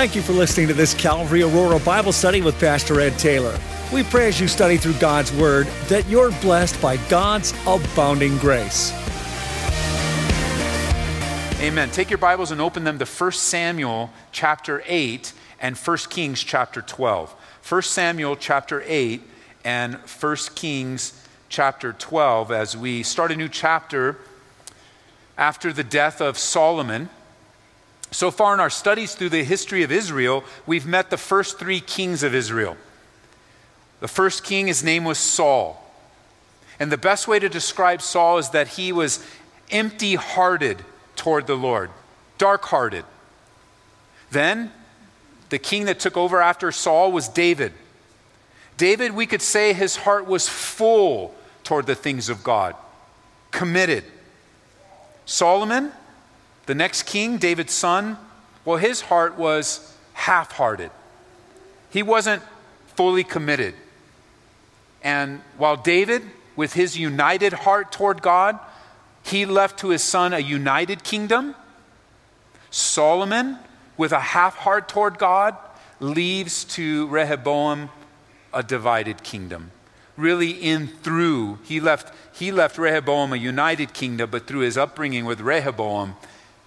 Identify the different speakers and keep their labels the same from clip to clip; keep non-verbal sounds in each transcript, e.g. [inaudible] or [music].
Speaker 1: Thank you for listening to this Calvary Aurora Bible study with Pastor Ed Taylor. We pray as you study through God's Word that you're blessed by God's abounding grace.
Speaker 2: Amen. Take your Bibles and open them to 1 Samuel chapter 8 and 1 Kings chapter 12. 1 Samuel chapter 8 and 1 Kings chapter 12 as we start a new chapter after the death of Solomon. So far in our studies through the history of Israel, we've met the first three kings of Israel. The first king, his name was Saul. And the best way to describe Saul is that he was empty hearted toward the Lord, dark hearted. Then, the king that took over after Saul was David. David, we could say his heart was full toward the things of God, committed. Solomon, the next king, David's son, well, his heart was half hearted. He wasn't fully committed. And while David, with his united heart toward God, he left to his son a united kingdom, Solomon, with a half heart toward God, leaves to Rehoboam a divided kingdom. Really, in through, he left, he left Rehoboam a united kingdom, but through his upbringing with Rehoboam,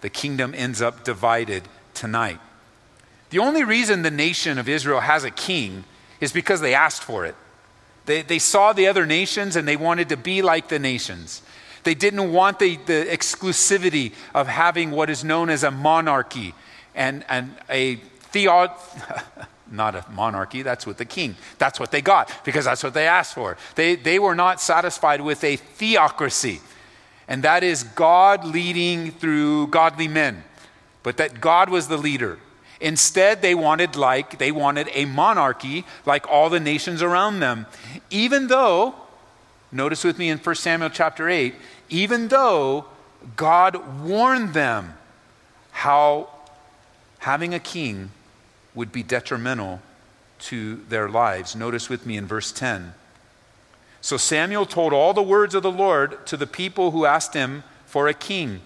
Speaker 2: the kingdom ends up divided tonight. The only reason the nation of Israel has a king is because they asked for it. They, they saw the other nations and they wanted to be like the nations. They didn't want the, the exclusivity of having what is known as a monarchy and, and a theo, [laughs] not a monarchy, that's what the king, that's what they got because that's what they asked for. They, they were not satisfied with a theocracy, and that is God leading through godly men, but that God was the leader. Instead, they wanted like they wanted a monarchy like all the nations around them. Even though, notice with me in 1 Samuel chapter 8, even though God warned them how having a king would be detrimental to their lives. Notice with me in verse 10. So Samuel told all the words of the Lord to the people who asked him for a king.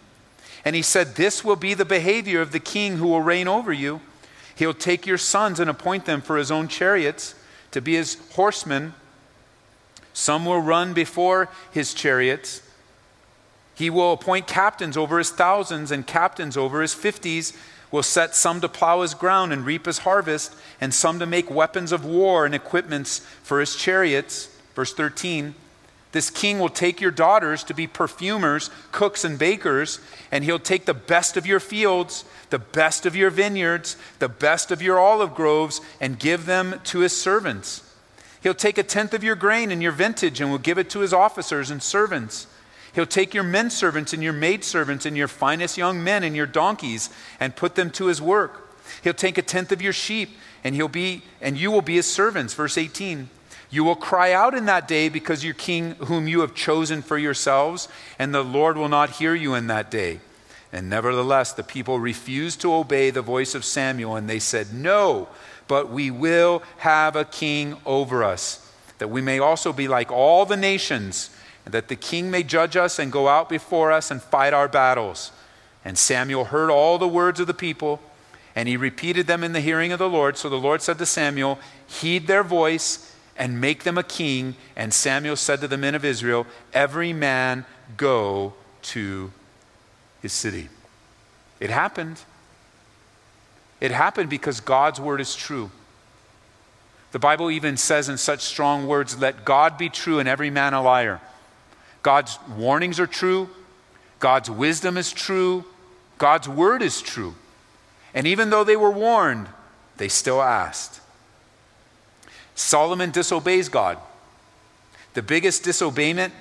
Speaker 2: And he said, This will be the behavior of the king who will reign over you. He'll take your sons and appoint them for his own chariots to be his horsemen. Some will run before his chariots. He will appoint captains over his thousands and captains over his fifties will set some to plow his ground and reap his harvest, and some to make weapons of war and equipments for his chariots. Verse 13 This king will take your daughters to be perfumers, cooks, and bakers, and he'll take the best of your fields, the best of your vineyards, the best of your olive groves, and give them to his servants. He'll take a tenth of your grain and your vintage and will give it to his officers and servants. He'll take your men servants and your maid servants and your finest young men and your donkeys and put them to his work. He'll take a tenth of your sheep and he'll be and you will be his servants. Verse 18. You will cry out in that day because your king whom you have chosen for yourselves, and the Lord will not hear you in that day. And nevertheless, the people refused to obey the voice of Samuel, and they said, No, but we will have a king over us, that we may also be like all the nations and that the king may judge us and go out before us and fight our battles. And Samuel heard all the words of the people, and he repeated them in the hearing of the Lord. So the Lord said to Samuel, Heed their voice and make them a king. And Samuel said to the men of Israel, Every man go to his city. It happened. It happened because God's word is true. The Bible even says in such strong words, Let God be true and every man a liar. God's warnings are true, God's wisdom is true, God's word is true. And even though they were warned, they still asked. Solomon disobeys God. The biggest disobeyment,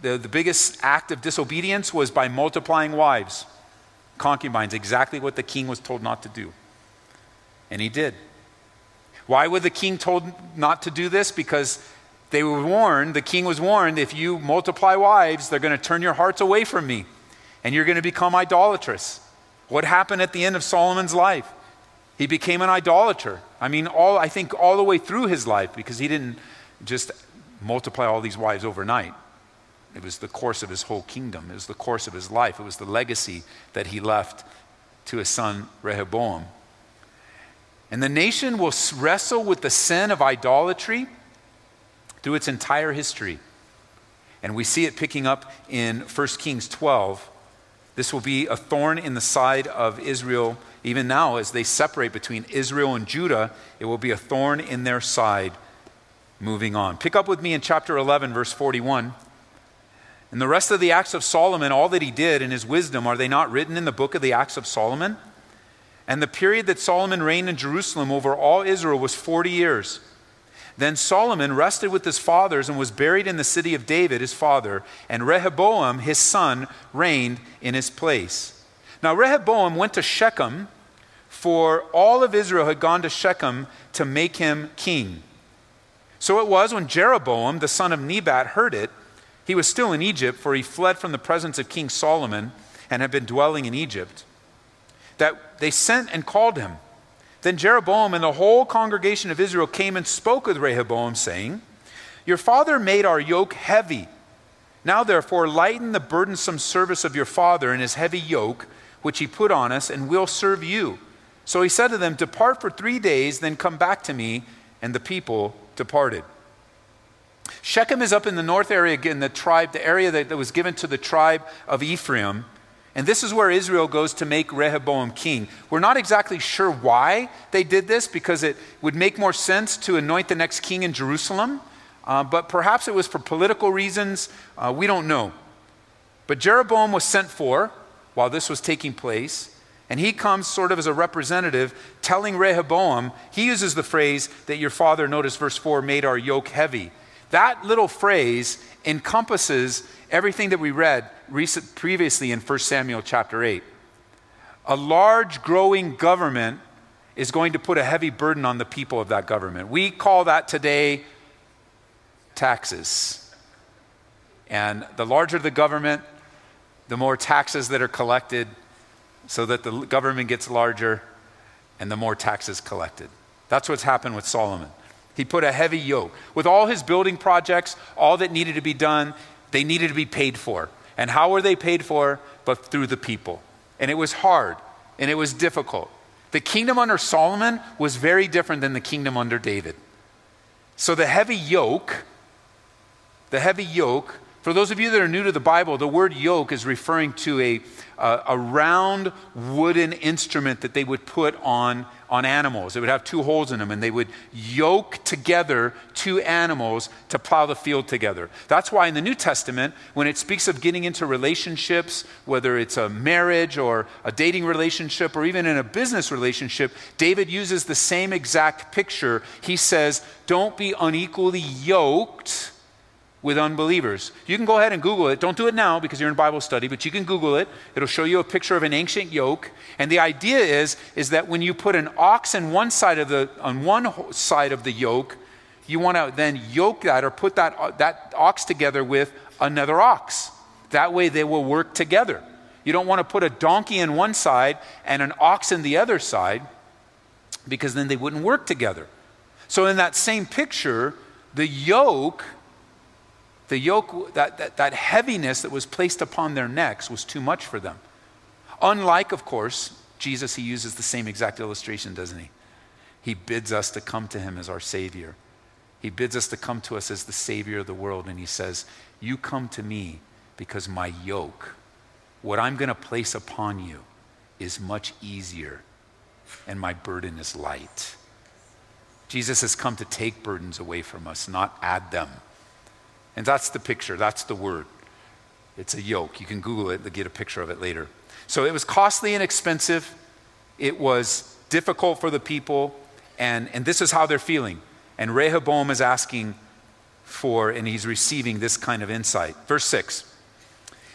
Speaker 2: the, the biggest act of disobedience was by multiplying wives, concubines, exactly what the king was told not to do. And he did. Why was the king told not to do this? Because they were warned, the king was warned, if you multiply wives, they're going to turn your hearts away from me and you're going to become idolatrous. What happened at the end of Solomon's life? He became an idolater. I mean, all, I think all the way through his life because he didn't just multiply all these wives overnight. It was the course of his whole kingdom, it was the course of his life, it was the legacy that he left to his son Rehoboam. And the nation will wrestle with the sin of idolatry through its entire history. And we see it picking up in 1 Kings 12. This will be a thorn in the side of Israel. Even now, as they separate between Israel and Judah, it will be a thorn in their side moving on. Pick up with me in chapter 11, verse 41. And the rest of the acts of Solomon, all that he did in his wisdom, are they not written in the book of the Acts of Solomon? And the period that Solomon reigned in Jerusalem over all Israel was 40 years. Then Solomon rested with his fathers and was buried in the city of David, his father, and Rehoboam, his son, reigned in his place. Now, Rehoboam went to Shechem, for all of Israel had gone to Shechem to make him king. So it was when Jeroboam, the son of Nebat, heard it, he was still in Egypt, for he fled from the presence of King Solomon and had been dwelling in Egypt, that they sent and called him. Then Jeroboam and the whole congregation of Israel came and spoke with Rehoboam, saying, Your father made our yoke heavy. Now, therefore, lighten the burdensome service of your father and his heavy yoke, which he put on us, and we'll serve you. So he said to them, Depart for three days, then come back to me. And the people departed. Shechem is up in the north area, again, the tribe, the area that, that was given to the tribe of Ephraim. And this is where Israel goes to make Rehoboam king. We're not exactly sure why they did this, because it would make more sense to anoint the next king in Jerusalem. Uh, but perhaps it was for political reasons. Uh, we don't know. But Jeroboam was sent for while this was taking place. And he comes sort of as a representative telling Rehoboam, he uses the phrase that your father, notice verse 4, made our yoke heavy. That little phrase encompasses everything that we read recent, previously in 1 Samuel chapter 8. A large growing government is going to put a heavy burden on the people of that government. We call that today taxes. And the larger the government, the more taxes that are collected, so that the government gets larger and the more taxes collected. That's what's happened with Solomon. He put a heavy yoke. With all his building projects, all that needed to be done, they needed to be paid for. And how were they paid for? But through the people. And it was hard and it was difficult. The kingdom under Solomon was very different than the kingdom under David. So the heavy yoke, the heavy yoke, for those of you that are new to the Bible, the word yoke is referring to a, a, round wooden instrument that they would put on on animals. It would have two holes in them, and they would yoke together two animals to plow the field together. That's why in the New Testament, when it speaks of getting into relationships, whether it's a marriage or a dating relationship or even in a business relationship, David uses the same exact picture. He says, Don't be unequally yoked with unbelievers. You can go ahead and Google it. Don't do it now because you're in Bible study, but you can Google it. It'll show you a picture of an ancient yoke. And the idea is, is that when you put an ox on one side of the, on one side of the yoke, you want to then yoke that or put that, uh, that ox together with another ox. That way they will work together. You don't want to put a donkey in one side and an ox in the other side because then they wouldn't work together. So, in that same picture, the yoke the yoke, that, that, that heaviness that was placed upon their necks was too much for them. Unlike, of course, Jesus, he uses the same exact illustration, doesn't he? He bids us to come to him as our Savior. He bids us to come to us as the Savior of the world, and he says, You come to me because my yoke, what I'm going to place upon you, is much easier, and my burden is light. Jesus has come to take burdens away from us, not add them. And that's the picture, that's the word. It's a yoke. You can Google it to get a picture of it later. So it was costly and expensive. It was difficult for the people. And, and this is how they're feeling. And Rehoboam is asking for, and he's receiving this kind of insight. Verse 6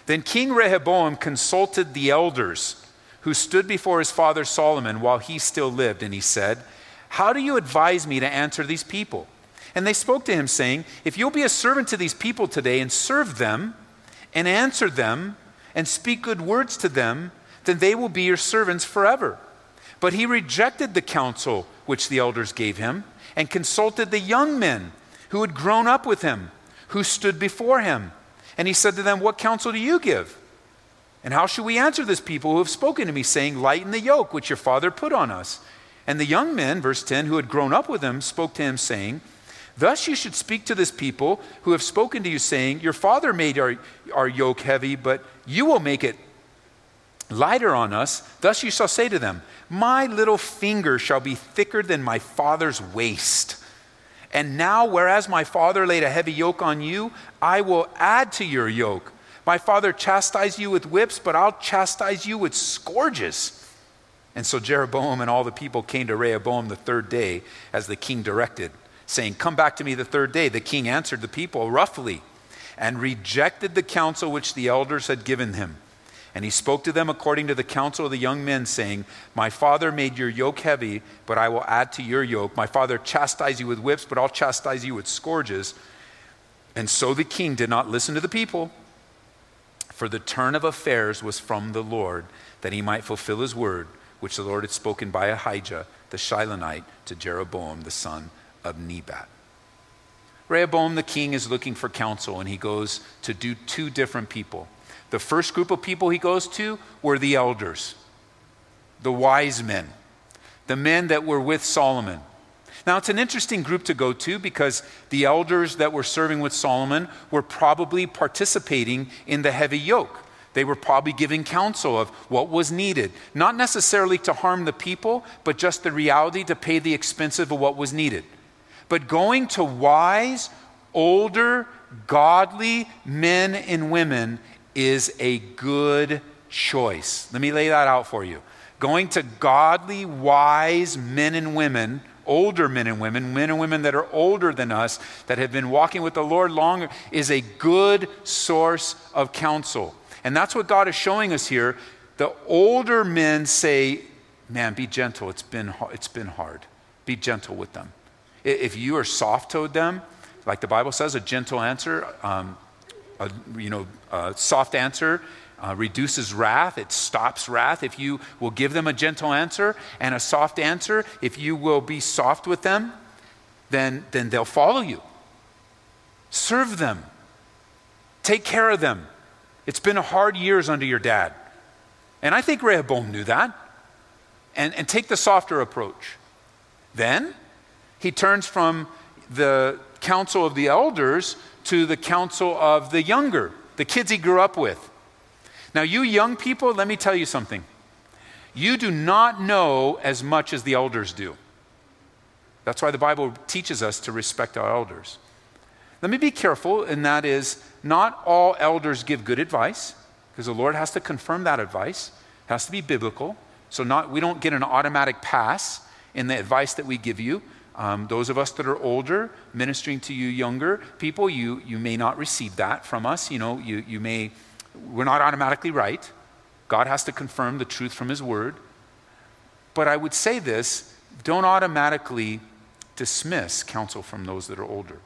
Speaker 2: Then King Rehoboam consulted the elders who stood before his father Solomon while he still lived, and he said, How do you advise me to answer these people? And they spoke to him, saying, If you'll be a servant to these people today and serve them and answer them and speak good words to them, then they will be your servants forever. But he rejected the counsel which the elders gave him and consulted the young men who had grown up with him, who stood before him. And he said to them, What counsel do you give? And how should we answer this people who have spoken to me, saying, Lighten the yoke which your father put on us? And the young men, verse 10, who had grown up with him, spoke to him, saying, Thus you should speak to this people who have spoken to you, saying, Your father made our, our yoke heavy, but you will make it lighter on us. Thus you shall say to them, My little finger shall be thicker than my father's waist. And now, whereas my father laid a heavy yoke on you, I will add to your yoke. My father chastised you with whips, but I'll chastise you with scourges. And so Jeroboam and all the people came to Rehoboam the third day, as the king directed, saying, Come back to me the third day. The king answered the people roughly and rejected the counsel which the elders had given him. And he spoke to them according to the counsel of the young men, saying, My father made your yoke heavy, but I will add to your yoke. My father chastised you with whips, but I'll chastise you with scourges. And so the king did not listen to the people, for the turn of affairs was from the Lord, that he might fulfill his word, which the Lord had spoken by Ahijah the Shilonite to Jeroboam the son of Nebat. Rehoboam the king is looking for counsel, and he goes to do two different people. The first group of people he goes to were the elders, the wise men, the men that were with Solomon. Now, it's an interesting group to go to because the elders that were serving with Solomon were probably participating in the heavy yoke. They were probably giving counsel of what was needed, not necessarily to harm the people, but just the reality to pay the expenses of what was needed. But going to wise, older, godly men and women is a good choice. Let me lay that out for you. Going to godly, wise men and women, older men and women, men and women that are older than us, that have been walking with the Lord longer, is a good source of counsel. And that's what God is showing us here. The older men say, Man, be gentle. It's been, it's been hard. Be gentle with them. If you are soft toward them, like the Bible says, a gentle answer um, a, you know, a soft answer uh, reduces wrath, it stops wrath. If you will give them a gentle answer and a soft answer, if you will be soft with them, then, then they'll follow you. Serve them, take care of them. It's been hard years under your dad. And I think Rehoboam knew that. And, and take the softer approach. Then he turns from the council of the elders to the council of the younger, the kids he grew up with. Now, you young people, let me tell you something. You do not know as much as the elders do. That's why the Bible teaches us to respect our elders. Let me be careful, and that is not all elders give good advice, because the Lord has to confirm that advice. It has to be biblical. So not, we don't get an automatic pass in the advice that we give you. Um, those of us that are older, ministering to you younger people, you, you may not receive that from us. You know, you, you may, we're not automatically right. God has to confirm the truth from His Word. But I would say this don't automatically dismiss counsel from those that are older.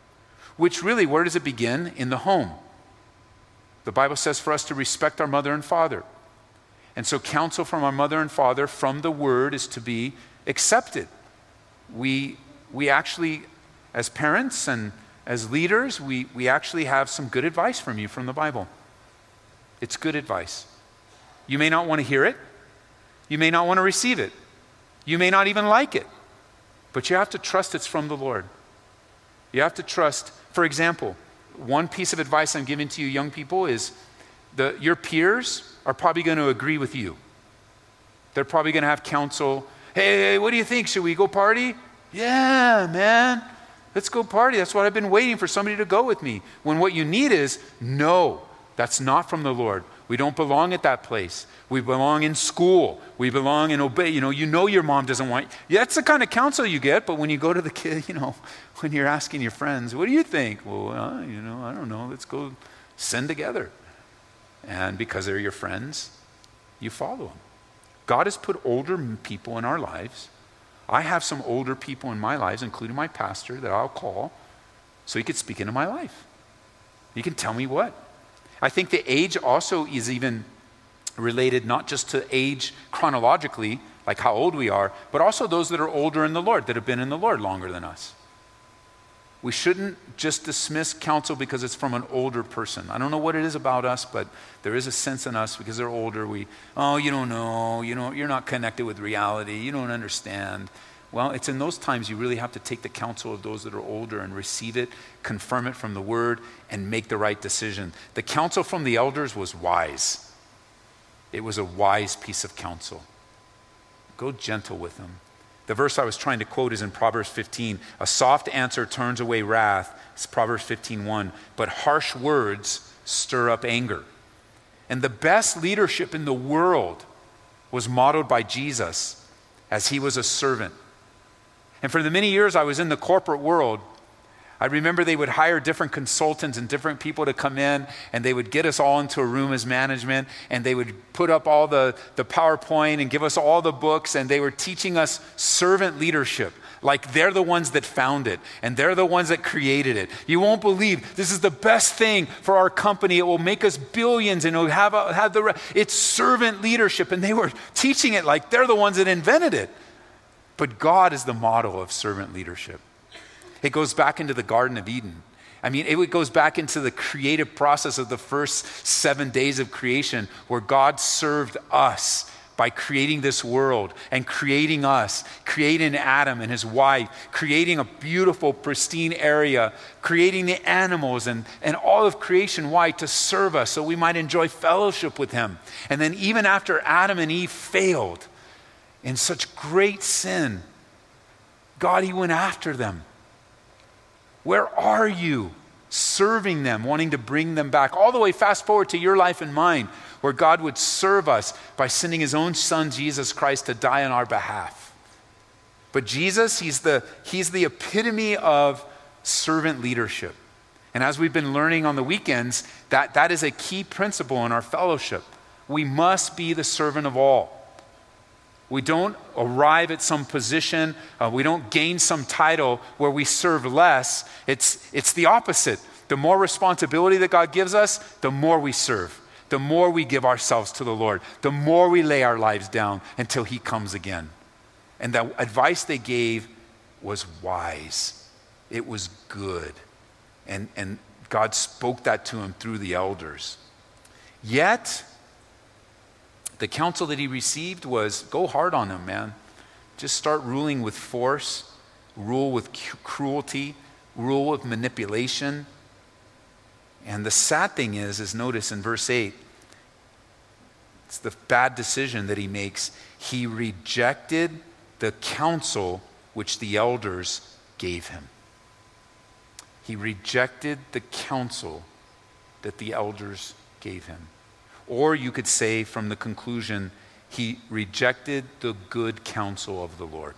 Speaker 2: Which really, where does it begin? In the home. The Bible says for us to respect our mother and father. And so, counsel from our mother and father from the Word is to be accepted. We we actually, as parents and as leaders, we, we actually have some good advice from you from the Bible. It's good advice. You may not want to hear it, you may not want to receive it, you may not even like it, but you have to trust it's from the Lord. You have to trust, for example, one piece of advice I'm giving to you, young people, is the, your peers are probably going to agree with you. They're probably going to have counsel. Hey, what do you think? Should we go party? Yeah, man. Let's go party. That's what I've been waiting for somebody to go with me. When what you need is, no, that's not from the Lord. We don't belong at that place. We belong in school. We belong in obey. You know, you know your mom doesn't want you. Yeah, That's the kind of counsel you get, but when you go to the kid, [laughs] you know, when you're asking your friends, what do you think? Well, uh, you know, I don't know. Let's go sin together. And because they're your friends, you follow them. God has put older people in our lives I have some older people in my lives, including my pastor, that I'll call so he could speak into my life. He can tell me what. I think the age also is even related not just to age chronologically, like how old we are, but also those that are older in the Lord, that have been in the Lord longer than us. We shouldn't just dismiss counsel because it's from an older person. I don't know what it is about us, but there is a sense in us because they're older. We, oh, you don't know, you know, you're not connected with reality, you don't understand. Well, it's in those times you really have to take the counsel of those that are older and receive it, confirm it from the word, and make the right decision. The counsel from the elders was wise. It was a wise piece of counsel. Go gentle with them. The verse I was trying to quote is in Proverbs 15. A soft answer turns away wrath. It's Proverbs 15:1. But harsh words stir up anger. And the best leadership in the world was modeled by Jesus as he was a servant. And for the many years I was in the corporate world, I remember they would hire different consultants and different people to come in, and they would get us all into a room as management, and they would put up all the, the PowerPoint and give us all the books, and they were teaching us servant leadership. Like they're the ones that found it, and they're the ones that created it. You won't believe this is the best thing for our company. It will make us billions, and it'll have, a, have the. It's servant leadership, and they were teaching it like they're the ones that invented it. But God is the model of servant leadership. It goes back into the Garden of Eden. I mean, it goes back into the creative process of the first seven days of creation where God served us by creating this world and creating us, creating Adam and his wife, creating a beautiful, pristine area, creating the animals and, and all of creation. Why? To serve us so we might enjoy fellowship with him. And then, even after Adam and Eve failed in such great sin, God, he went after them where are you? Serving them, wanting to bring them back. All the way fast forward to your life and mine, where God would serve us by sending his own son, Jesus Christ, to die on our behalf. But Jesus, he's the, he's the epitome of servant leadership. And as we've been learning on the weekends, that, that is a key principle in our fellowship. We must be the servant of all. We don't arrive at some position, uh, we don't gain some title where we serve less. It's, it's the opposite. The more responsibility that God gives us, the more we serve, the more we give ourselves to the Lord, the more we lay our lives down until He comes again. And the advice they gave was wise, it was good. And, and God spoke that to him through the elders. Yet, the counsel that he received was go hard on them, man. Just start ruling with force, rule with cruelty, rule with manipulation. And the sad thing is, is notice in verse 8, it's the bad decision that he makes. He rejected the counsel which the elders gave him. He rejected the counsel that the elders gave him. Or you could say from the conclusion, he rejected the good counsel of the Lord.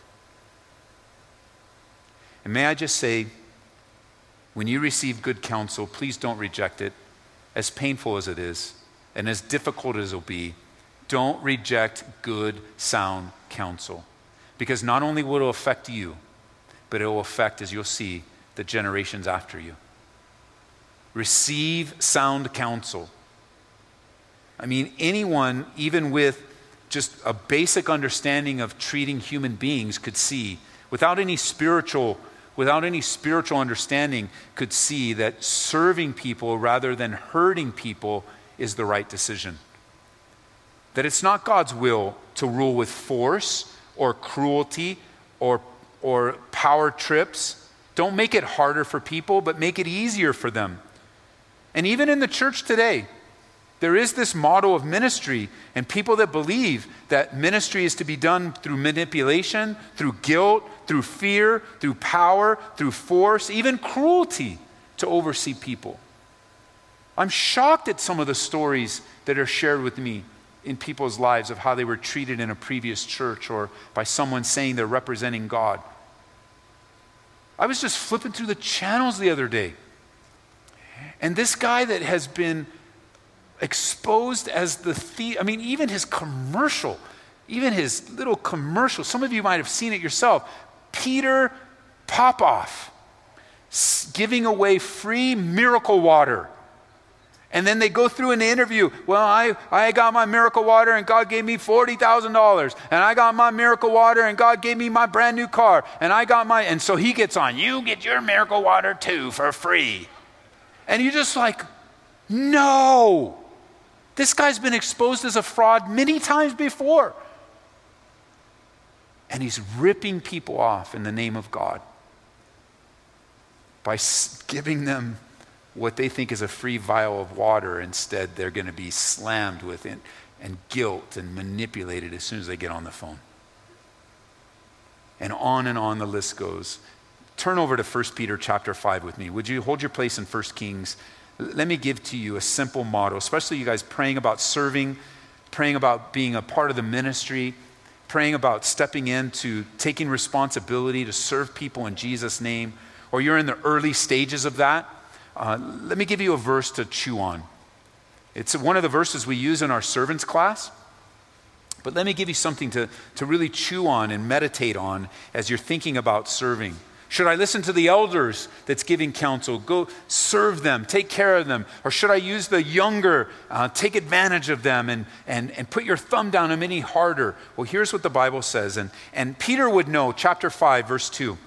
Speaker 2: And may I just say, when you receive good counsel, please don't reject it, as painful as it is and as difficult as it'll be. Don't reject good, sound counsel. Because not only will it affect you, but it will affect, as you'll see, the generations after you. Receive sound counsel. I mean, anyone, even with just a basic understanding of treating human beings, could see, without any spiritual, without any spiritual understanding, could see that serving people rather than hurting people is the right decision. That it's not God's will to rule with force or cruelty or, or power trips. Don't make it harder for people, but make it easier for them. And even in the church today, there is this model of ministry, and people that believe that ministry is to be done through manipulation, through guilt, through fear, through power, through force, even cruelty to oversee people. I'm shocked at some of the stories that are shared with me in people's lives of how they were treated in a previous church or by someone saying they're representing God. I was just flipping through the channels the other day, and this guy that has been exposed as the thief. I mean, even his commercial, even his little commercial, some of you might have seen it yourself. Peter Popoff giving away free miracle water. And then they go through an interview. Well, I, I got my miracle water and God gave me $40,000. And I got my miracle water and God gave me my brand new car. And I got my, and so he gets on, you get your miracle water too for free. And you're just like, no. This guy's been exposed as a fraud many times before. And he's ripping people off in the name of God by giving them what they think is a free vial of water. Instead, they're going to be slammed with it and guilt and manipulated as soon as they get on the phone. And on and on the list goes. Turn over to 1 Peter chapter 5 with me. Would you hold your place in 1 Kings? Let me give to you a simple motto, especially you guys praying about serving, praying about being a part of the ministry, praying about stepping into taking responsibility to serve people in Jesus' name, or you're in the early stages of that. Uh, let me give you a verse to chew on. It's one of the verses we use in our servants class. But let me give you something to, to really chew on and meditate on as you're thinking about serving. Should I listen to the elders that's giving counsel? Go serve them, take care of them. Or should I use the younger, uh, take advantage of them and, and, and put your thumb down them any harder? Well, here's what the Bible says. And, and Peter would know, chapter 5, verse 2.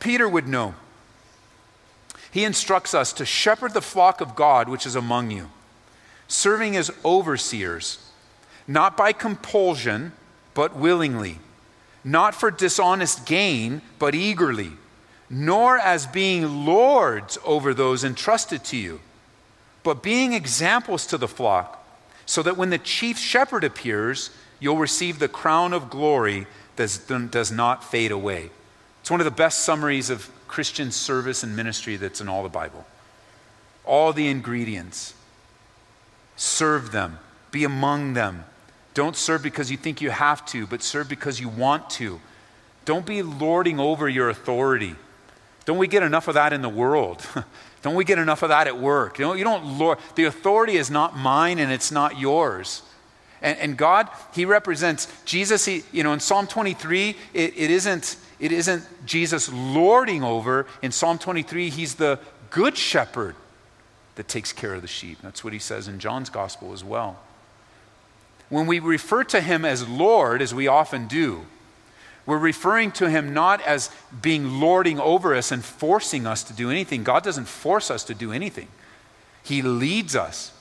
Speaker 2: Peter would know he instructs us to shepherd the flock of God which is among you, serving as overseers, not by compulsion, but willingly, not for dishonest gain, but eagerly, nor as being lords over those entrusted to you, but being examples to the flock, so that when the chief shepherd appears, you'll receive the crown of glory that does not fade away. It's one of the best summaries of Christian service and ministry that's in all the Bible. All the ingredients. Serve them, be among them. Don't serve because you think you have to, but serve because you want to. Don't be lording over your authority. Don't we get enough of that in the world? [laughs] don't we get enough of that at work? You, know, you don't lord. The authority is not mine and it's not yours. And, and God, He represents Jesus. He, you know, in Psalm 23, it, it isn't it isn't Jesus lording over. In Psalm 23, he's the good shepherd that takes care of the sheep. That's what he says in John's gospel as well. When we refer to him as Lord, as we often do, we're referring to him not as being lording over us and forcing us to do anything. God doesn't force us to do anything, He leads us,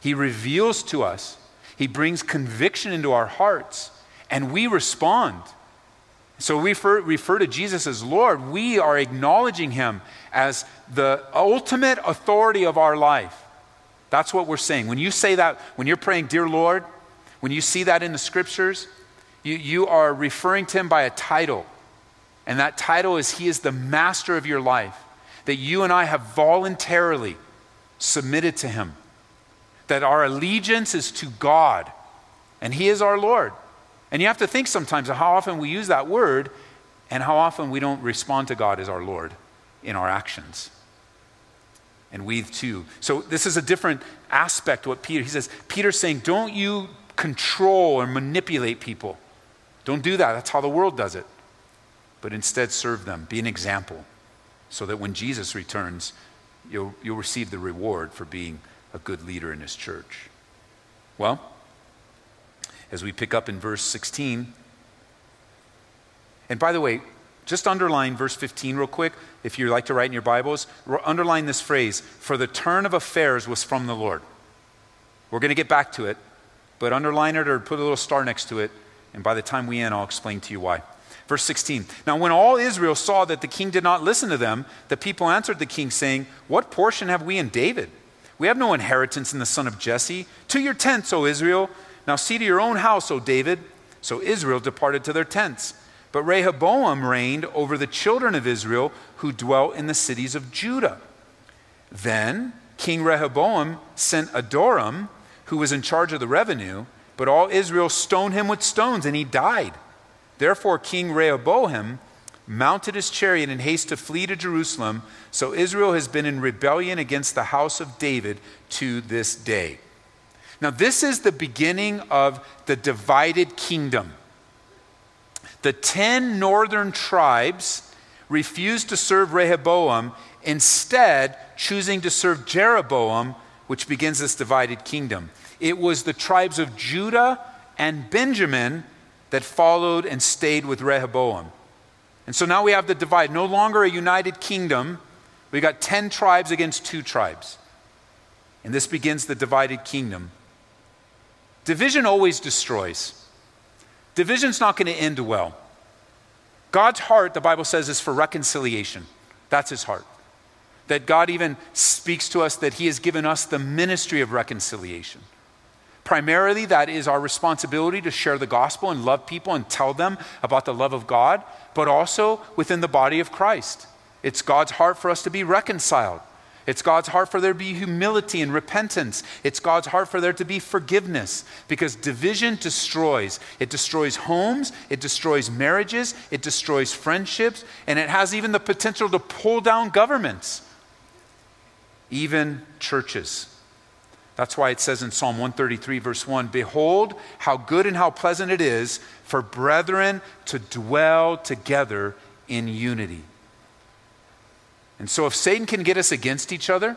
Speaker 2: He reveals to us, He brings conviction into our hearts, and we respond. So we refer, refer to Jesus as Lord. We are acknowledging him as the ultimate authority of our life. That's what we're saying. When you say that, when you're praying, Dear Lord, when you see that in the scriptures, you, you are referring to him by a title. And that title is He is the master of your life. That you and I have voluntarily submitted to Him. That our allegiance is to God. And He is our Lord. And you have to think sometimes of how often we use that word and how often we don't respond to God as our Lord in our actions. And we too. So this is a different aspect what Peter, he says, Peter's saying, don't you control or manipulate people. Don't do that. That's how the world does it. But instead serve them. Be an example so that when Jesus returns, you'll, you'll receive the reward for being a good leader in his church. Well, as we pick up in verse 16. And by the way, just underline verse 15 real quick, if you like to write in your Bibles. Underline this phrase For the turn of affairs was from the Lord. We're going to get back to it, but underline it or put a little star next to it, and by the time we end, I'll explain to you why. Verse 16. Now, when all Israel saw that the king did not listen to them, the people answered the king, saying, What portion have we in David? We have no inheritance in the son of Jesse. To your tents, O Israel. Now see to your own house, O David. So Israel departed to their tents. But Rehoboam reigned over the children of Israel who dwelt in the cities of Judah. Then King Rehoboam sent Adoram, who was in charge of the revenue, but all Israel stoned him with stones, and he died. Therefore, King Rehoboam mounted his chariot in haste to flee to Jerusalem. So Israel has been in rebellion against the house of David to this day. Now, this is the beginning of the divided kingdom. The 10 northern tribes refused to serve Rehoboam, instead, choosing to serve Jeroboam, which begins this divided kingdom. It was the tribes of Judah and Benjamin that followed and stayed with Rehoboam. And so now we have the divide. No longer a united kingdom. We've got 10 tribes against two tribes. And this begins the divided kingdom. Division always destroys. Division's not going to end well. God's heart, the Bible says, is for reconciliation. That's his heart that God even speaks to us that He has given us the ministry of reconciliation. Primarily, that is our responsibility to share the gospel and love people and tell them about the love of God, but also within the body of Christ. It's God's heart for us to be reconciled. It's God's heart for there to be humility and repentance. It's God's heart for there to be forgiveness because division destroys. It destroys homes, it destroys marriages, it destroys friendships, and it has even the potential to pull down governments even churches. That's why it says in Psalm 133, verse 1 Behold, how good and how pleasant it is for brethren to dwell together in unity. And so, if Satan can get us against each other,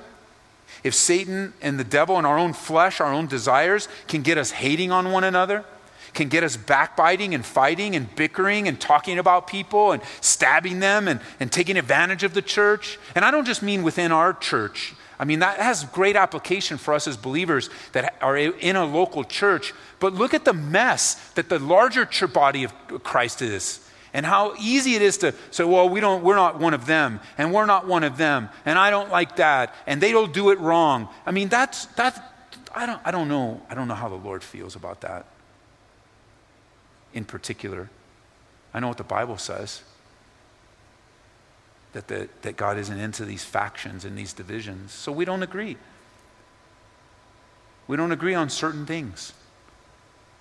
Speaker 2: if Satan and the devil and our own flesh, our own desires, can get us hating on one another, can get us backbiting and fighting and bickering and talking about people and stabbing them and, and taking advantage of the church. And I don't just mean within our church, I mean, that has great application for us as believers that are in a local church. But look at the mess that the larger church body of Christ is. And how easy it is to say, well, we don't, we're not one of them, and we're not one of them, and I don't like that, and they don't do it wrong. I mean, that's, that, I don't, I don't know. I don't know how the Lord feels about that in particular. I know what the Bible says that, the, that God isn't into these factions and these divisions. So we don't agree. We don't agree on certain things.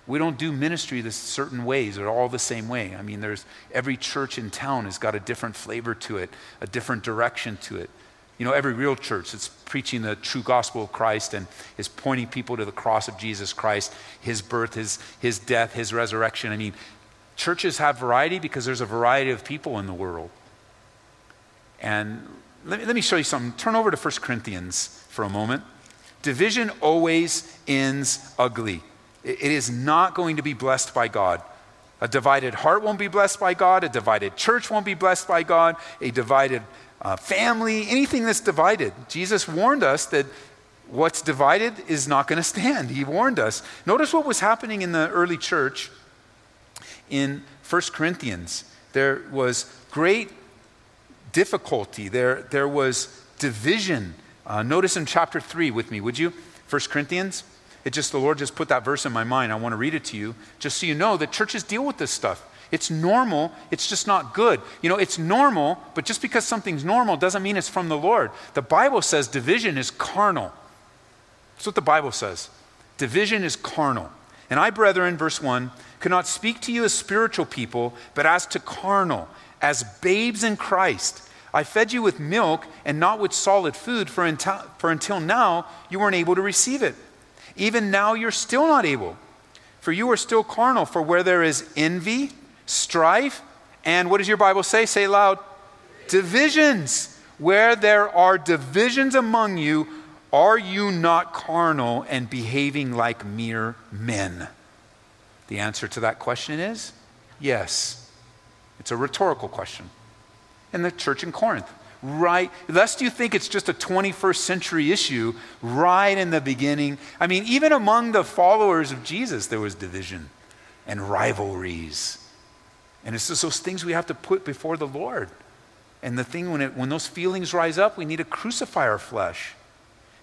Speaker 2: We don't do ministry the certain ways or all the same way. I mean, there's every church in town has got a different flavor to it, a different direction to it. You know, every real church that's preaching the true gospel of Christ and is pointing people to the cross of Jesus Christ, his birth, his, his death, his resurrection. I mean, churches have variety because there's a variety of people in the world. And let me, let me show you something. Turn over to 1 Corinthians for a moment. Division always ends ugly. It, is not going to be blessed by God. A divided heart won't be blessed by God. A divided church won't be blessed by God. A divided uh, family, anything that's divided. Jesus warned us that what's divided is not going to stand. He warned us. Notice what was happening in the early church in 1 Corinthians. There was great difficulty, there, there was division. Uh, notice in chapter 3 with me, would you? 1 Corinthians. It just, the Lord just put that verse in my mind. I want to read it to you, just so you know that churches deal with this stuff. It's normal, it's just not good. You know, it's normal, but just because something's normal doesn't mean it's from the Lord. The Bible says division is carnal. That's what the Bible says. Division is carnal. And I, brethren, verse 1, could not speak to you as spiritual people, but as to carnal as babes in Christ. I fed you with milk and not with solid food, for until, for until now you weren't able to receive it. Even now you're still not able, for you are still carnal. For where there is envy, strife, and what does your Bible say? Say loud divisions. Where there are divisions among you, are you not carnal and behaving like mere men? The answer to that question is yes. It's a rhetorical question. In the church in Corinth, right, lest you think it's just a 21st century issue, right in the beginning. I mean, even among the followers of Jesus, there was division and rivalries. And it's just those things we have to put before the Lord. And the thing, when, it, when those feelings rise up, we need to crucify our flesh.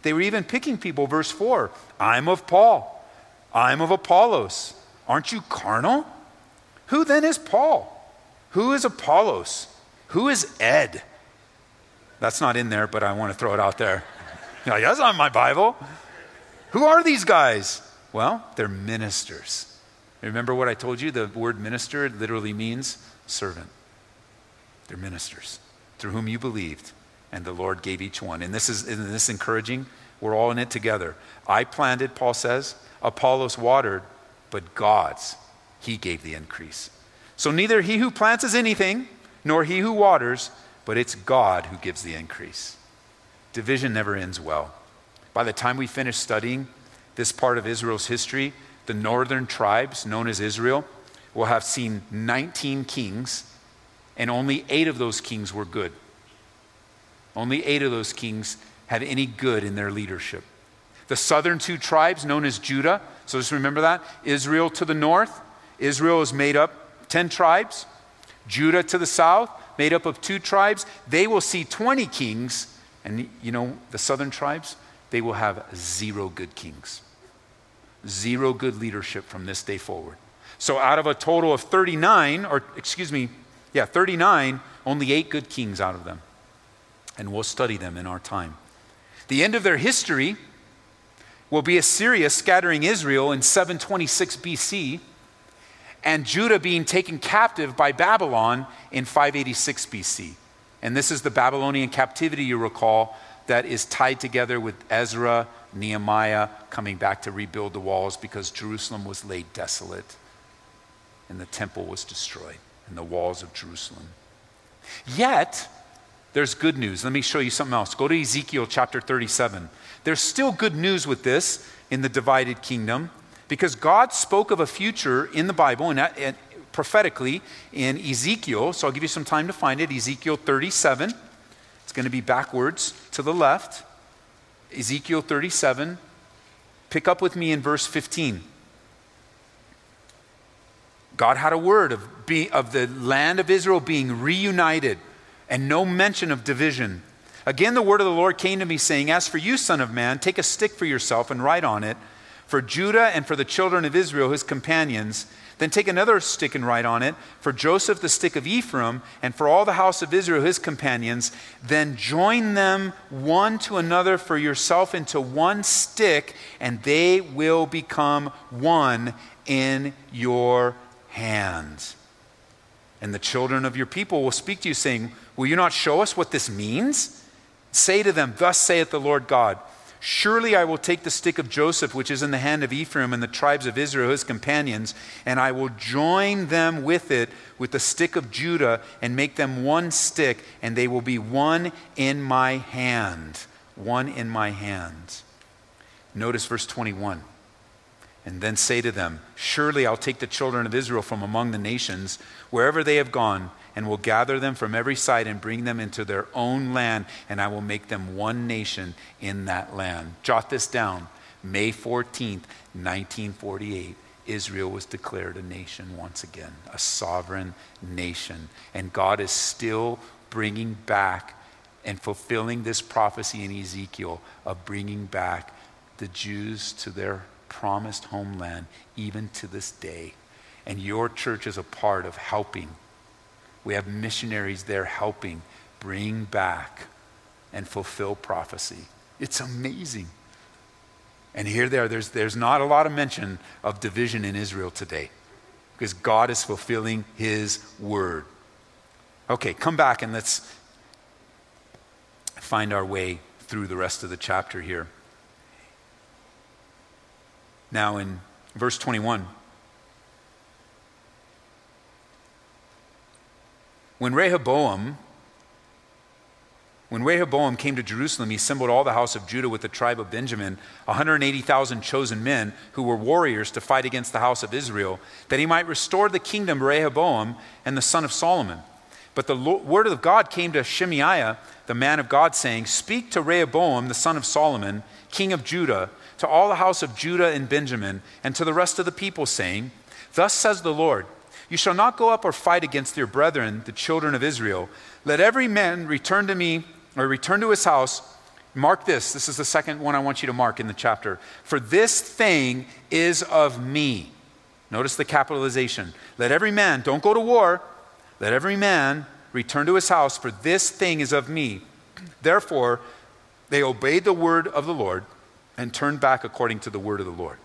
Speaker 2: They were even picking people, verse 4 I'm of Paul, I'm of Apollos. Aren't you carnal? Who then is Paul? Who is Apollos? Who is Ed? That's not in there, but I want to throw it out there. You know, that's not my Bible. Who are these guys? Well, they're ministers. Remember what I told you? The word minister literally means servant. They're ministers through whom you believed, and the Lord gave each one. And this is isn't this encouraging? We're all in it together. I planted, Paul says, Apollos watered, but God's, He gave the increase. So neither he who plants is anything, nor he who waters, but it's God who gives the increase. Division never ends well. By the time we finish studying this part of Israel's history, the northern tribes, known as Israel, will have seen 19 kings, and only eight of those kings were good. Only eight of those kings had any good in their leadership. The southern two tribes, known as Judah, so just remember that Israel to the north, Israel is made up 10 tribes. Judah to the south, made up of two tribes, they will see 20 kings. And you know, the southern tribes, they will have zero good kings. Zero good leadership from this day forward. So out of a total of 39, or excuse me, yeah, 39, only eight good kings out of them. And we'll study them in our time. The end of their history will be Assyria scattering Israel in 726 BC and Judah being taken captive by Babylon in 586 BC. And this is the Babylonian captivity, you recall, that is tied together with Ezra, Nehemiah coming back to rebuild the walls because Jerusalem was laid desolate and the temple was destroyed and the walls of Jerusalem. Yet, there's good news. Let me show you something else. Go to Ezekiel chapter 37. There's still good news with this in the divided kingdom because God spoke of a future in the Bible and, uh, and prophetically in Ezekiel. So I'll give you some time to find it. Ezekiel 37. It's going to be backwards to the left. Ezekiel 37. Pick up with me in verse 15. God had a word of, be, of the land of Israel being reunited and no mention of division. Again, the word of the Lord came to me, saying, As for you, Son of Man, take a stick for yourself and write on it for Judah and for the children of Israel, his companions. Then take another stick and write on it, for Joseph the stick of Ephraim, and for all the house of Israel, his companions. Then join them one to another for yourself into one stick, and they will become one in your hands. And the children of your people will speak to you, saying, Will you not show us what this means? Say to them, Thus saith the Lord God. Surely I will take the stick of Joseph, which is in the hand of Ephraim and the tribes of Israel, his companions, and I will join them with it with the stick of Judah and make them one stick, and they will be one in my hand. One in my hand. Notice verse 21. And then say to them, Surely I'll take the children of Israel from among the nations, wherever they have gone and will gather them from every side and bring them into their own land, and I will make them one nation in that land. Jot this down. May 14th, 1948, Israel was declared a nation once again, a sovereign nation. And God is still bringing back and fulfilling this prophecy in Ezekiel of bringing back the Jews to their promised homeland, even to this day. And your church is a part of helping we have missionaries there helping bring back and fulfill prophecy. It's amazing. And here there, there's, there's not a lot of mention of division in Israel today because God is fulfilling his word. Okay, come back and let's find our way through the rest of the chapter here. Now, in verse 21. When Rehoboam, when Rehoboam came to Jerusalem, he assembled all the house of Judah with the tribe of Benjamin, 180,000 chosen men who were warriors to fight against the house of Israel, that he might restore the kingdom Rehoboam and the son of Solomon. But the word of God came to Shemaiah, the man of God, saying, Speak to Rehoboam, the son of Solomon, king of Judah, to all the house of Judah and Benjamin, and to the rest of the people, saying, Thus says the Lord, you shall not go up or fight against your brethren, the children of Israel. Let every man return to me, or return to his house. Mark this. This is the second one I want you to mark in the chapter. For this thing is of me. Notice the capitalization. Let every man, don't go to war, let every man return to his house, for this thing is of me. Therefore, they obeyed the word of the Lord and turned back according to the word of the Lord.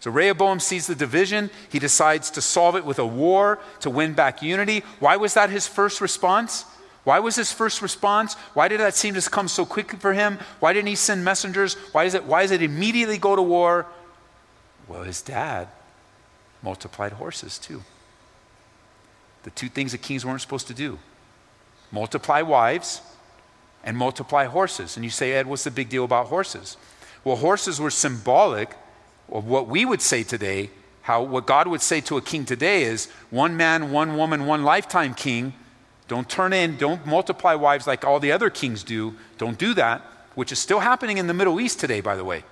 Speaker 2: So Rehoboam sees the division. He decides to solve it with a war to win back unity. Why was that his first response? Why was his first response? Why did that seem to come so quickly for him? Why didn't he send messengers? Why is it, why is it immediately go to war? Well, his dad multiplied horses too. The two things that kings weren't supposed to do multiply wives and multiply horses. And you say, Ed, what's the big deal about horses? Well, horses were symbolic of what we would say today, how what God would say to a king today is one man, one woman, one lifetime king. Don't turn in, don't multiply wives like all the other kings do. Don't do that, which is still happening in the Middle East today, by the way.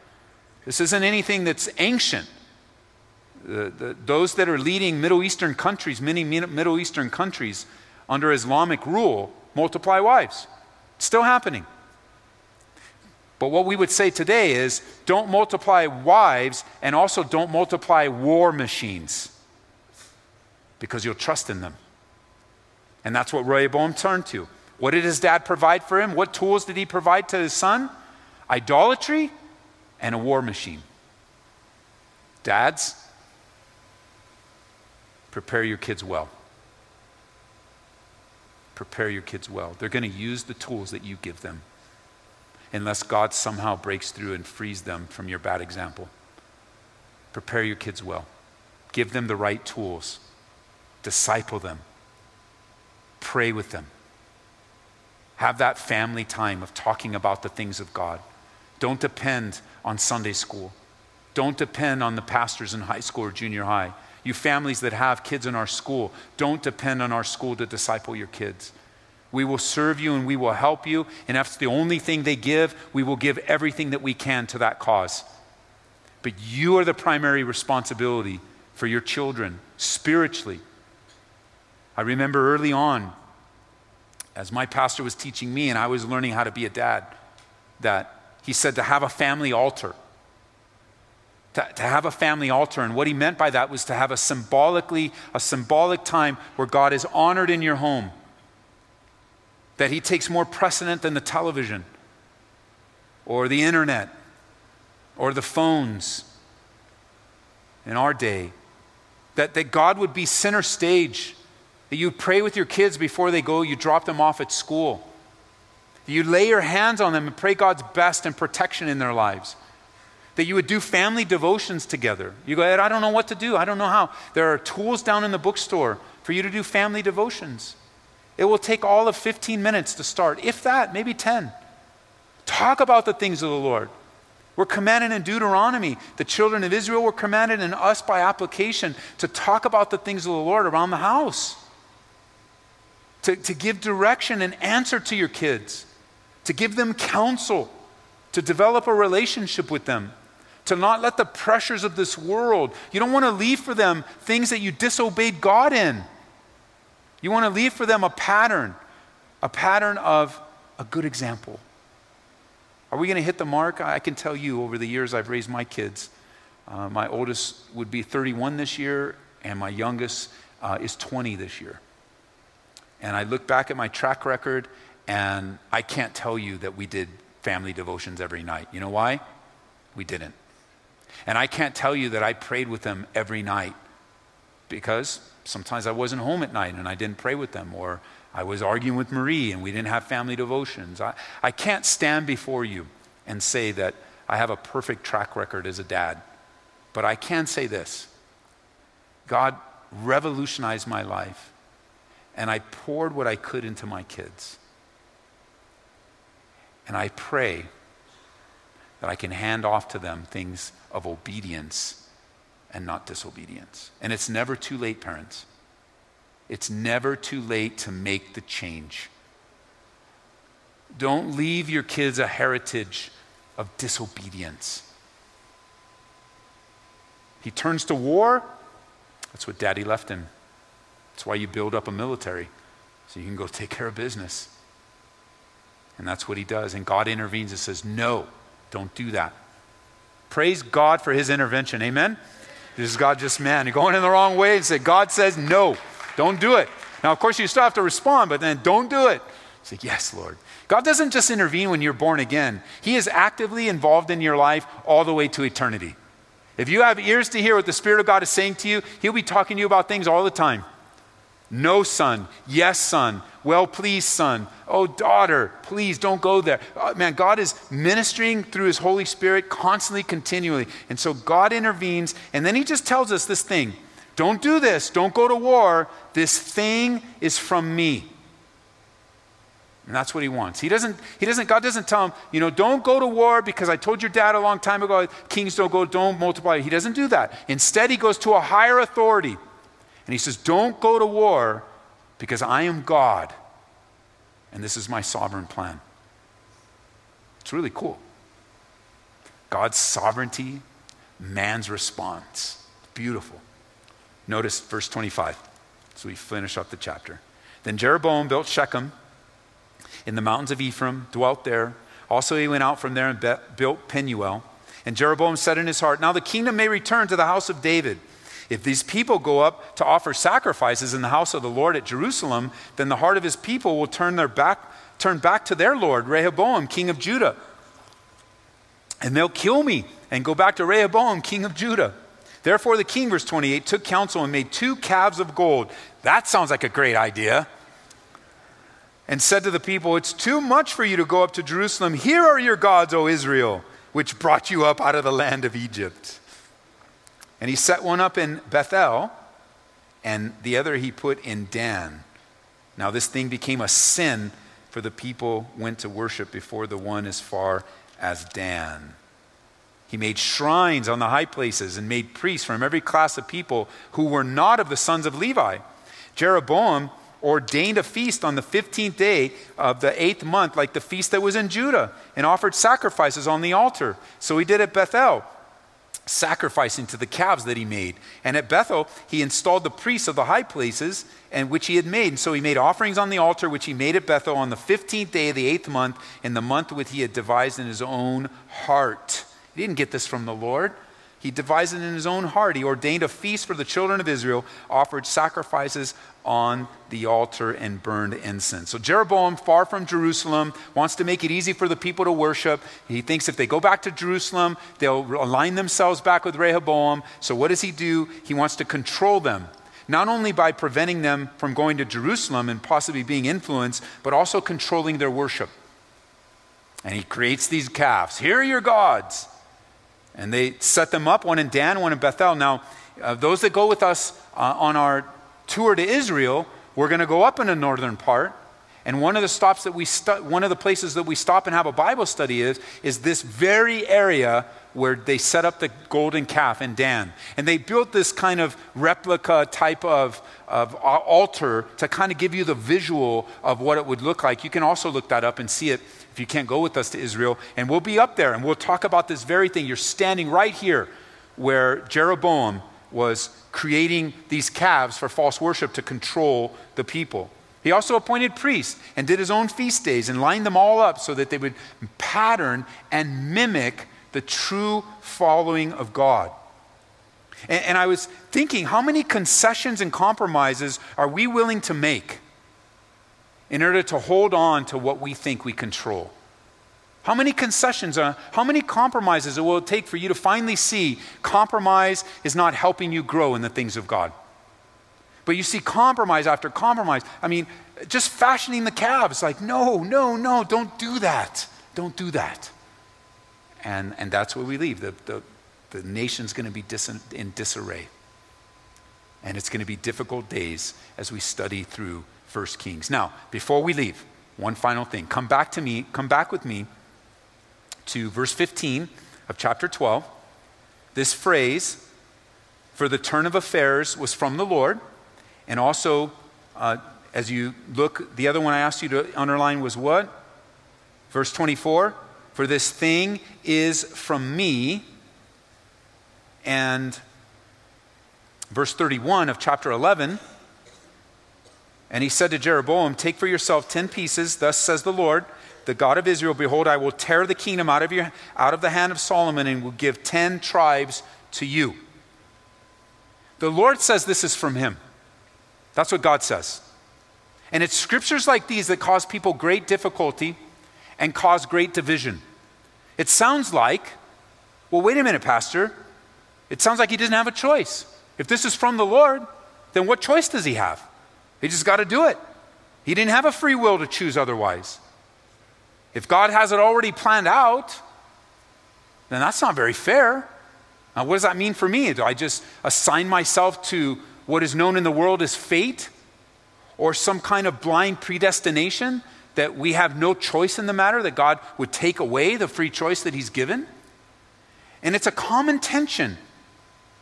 Speaker 2: This isn't anything that's ancient. The, the, those that are leading Middle Eastern countries, many Middle Eastern countries under Islamic rule, multiply wives. It's still happening. But what we would say today is don't multiply wives and also don't multiply war machines because you'll trust in them. And that's what Rehoboam turned to. What did his dad provide for him? What tools did he provide to his son? Idolatry and a war machine. Dads, prepare your kids well. Prepare your kids well. They're going to use the tools that you give them unless God somehow breaks through and frees them from your bad example. Prepare your kids well. Give them the right tools. Disciple them. Pray with them. Have that family time of talking about the things of God. Don't depend on Sunday school. Don't depend on the pastors in high school or junior high. You families that have kids in our school, don't depend on our school to disciple your kids. We will serve you and we will help you. And if it's the only thing they give, we will give everything that we can to that cause. But you are the primary responsibility for your children spiritually. I remember early on, as my pastor was teaching me and I was learning how to be a dad, that he said to have a family altar. To, to, have a family altar. And what he meant by that was to have a symbolically, a symbolic time where God is honored in your home that he takes more precedent than the television or the internet or the phones in our day. That, that God would be center stage. That you pray with your kids before they go, you drop them off at school. That you lay your hands on them and pray God's best and protection in their lives. That you would do family devotions together. You go, I don't know what to do. I don't know how. There are tools down in the bookstore for you to do family devotions. It will take all of 15 minutes to start, if that, maybe 10. Talk about the things of the Lord. We're commanded in Deuteronomy, the children of Israel were commanded in us by application to talk about the things of the Lord around the house, to, to give direction and answer to your kids, to give them counsel, to develop a relationship with them, to not let the pressures of this world, you don't want to leave for them things that you disobeyed God in. You want to leave for them a pattern, a pattern of a good example. Are we going to hit the mark? I can tell you over the years I've raised my kids. Uh, my oldest would be 31 this year, and my youngest uh, is 20 this year. And I look back at my track record, and I can't tell you that we did family devotions every night. You know why? We didn't. And I can't tell you that I prayed with them every night because sometimes I wasn't home at night and I didn't pray with them, or I was arguing with Marie and we didn't have family devotions. I, I can't stand before you and say that I have a perfect track record as a dad, but I can say this God revolutionized my life, and I poured what I could into my kids. And I pray that I can hand off to them things of obedience and not disobedience. And it's never too late, parents. It's never too late to make the change. Don't leave your kids a heritage of disobedience. He turns to war. That's what daddy left him. That's why you build up a military, so you can go [laughs] take care of business. And that's what he does. And God intervenes and says, No, don't do that. Praise God for his intervention. Amen? Is God just man. You're going in the wrong way and say, God says no, don't do it. Now, of course, you still have to respond, but then don't do it. Say, yes, Lord. God doesn't just intervene when you're born again, He is actively involved in your life all the way to eternity. If you have ears to hear what the Spirit of God is saying to you, He'll be talking to you about things all the time. No, son. Yes, son. Well, please, son. Oh, daughter, please don't go there. Oh, man, God is ministering through His Holy Spirit constantly, continually. And so God intervenes, and then He just tells us this thing don't do this, don't go to war. This thing is from me. And that's what he wants. He doesn't, he doesn't, God doesn't tell him, you know, don't go to war because I told your dad a long time ago, kings don't go, don't multiply. He doesn't do that. Instead, he goes to a higher authority. And he says, don't go to war because I am God. And this is my sovereign plan. It's really cool. God's sovereignty, man's response. Beautiful. Notice verse 25. So we finish up the chapter. Then Jeroboam built Shechem in the mountains of Ephraim, dwelt there. Also, he went out from there and built Penuel. And Jeroboam said in his heart, Now the kingdom may return to the house of David. If these people go up to offer sacrifices in the house of the Lord at Jerusalem, then the heart of his people will turn, their back, turn back to their Lord, Rehoboam, king of Judah. And they'll kill me and go back to Rehoboam, king of Judah. Therefore, the king, verse 28, took counsel and made two calves of gold. That sounds like a great idea and said to the people, It's too much for you to go up to Jerusalem. Here are your gods, O Israel, which brought you up out of the land of Egypt. And he set one up in Bethel, and the other he put in Dan. Now, this thing became a sin, for the people went to worship before the one as far as Dan. He made shrines on the high places and made priests from every class of people who were not of the sons of Levi. Jeroboam ordained a feast on the 15th day of the eighth month, like the feast that was in Judah, and offered sacrifices on the altar. So he did at Bethel, sacrificing to the calves that he made. And at Bethel, he installed the priests of the high places, and which he had made. And so he made offerings on the altar, which he made at Bethel on the 15th day of the eighth month, in the month which he had devised in his own heart. He didn't get this from the Lord. He devised it in his own heart. He ordained a feast for the children of Israel, offered sacrifices on the altar, and burned incense. So Jeroboam, far from Jerusalem, wants to make it easy for the people to worship. He thinks if they go back to Jerusalem, they'll align themselves back with Rehoboam. So what does he do? He wants to control them. Not only by preventing them from going to Jerusalem and possibly being influenced, but also controlling their worship. And he creates these calves. Here are your gods. And they set them up, one in Dan, one in Bethel. Now, uh, those that go with us uh, on our tour to Israel, we're going to go up in the northern part. And one of the stops that we stu- one of the places that we stop and have a Bible study is is this very area where they set up the golden calf in Dan. And they built this kind of replica type of, of altar to kind of give you the visual of what it would look like. You can also look that up and see it you can't go with us to Israel. And we'll be up there and we'll talk about this very thing. You're standing right here where Jeroboam was creating these calves for false worship to control the people. He also appointed priests and did his own feast days and lined them all up so that they would pattern and mimic the true following of God. And, and, I was thinking, how many concessions and compromises are we willing to make in order to hold on to what we think we control? How many concessions, how many compromises it will take for you to finally see compromise is not helping you grow in the things of God? But you see compromise after compromise. I mean, just fashioning the calves, like, no, no, no, don't do that. Don't do that. And, and that's where we leave. The, the, the nation's going to be dis- in disarray. And it's going to be difficult days as we study through First Kings. Now, before we leave, one final thing. Come back to me, come back with me to verse 15 of chapter 12. This phrase, for the turn of affairs, was from the Lord. And also, uh, as you look, the other one I asked you to underline was what? Verse 24. For this thing is from me. And verse 31 of chapter 11 and he said to Jeroboam, Take for yourself ten pieces, thus says the Lord, the God of Israel, Behold, I will tear the kingdom out of, your, out of the hand of Solomon and will give ten tribes to you. The Lord says this is from him. That's what God says. And it's scriptures like these that cause people great difficulty and cause great division. It sounds like, well, wait a minute, Pastor. It sounds like he doesn't have a choice. If this is from the Lord, then what choice does he have? He just got to do it. He didn't have a free will to choose otherwise. If God has it already planned out, then that's not very fair. Now, what does that mean for me? Do I just assign myself to what is known in the world as fate or some kind of blind predestination that we have no choice in the matter, that God would take away the free choice that He's given. And it's a common tension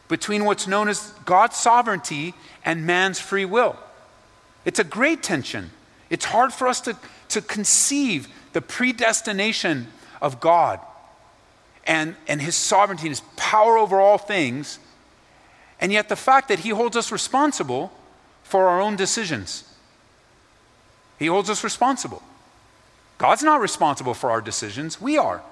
Speaker 2: between what's known as God's sovereignty and man's free will. It's a great tension. It's hard for us to, to conceive the predestination of God and, and his sovereignty and his power over all things, and yet the fact that he holds us responsible for our own decisions. He holds us responsible. God's not responsible for our decisions, we are.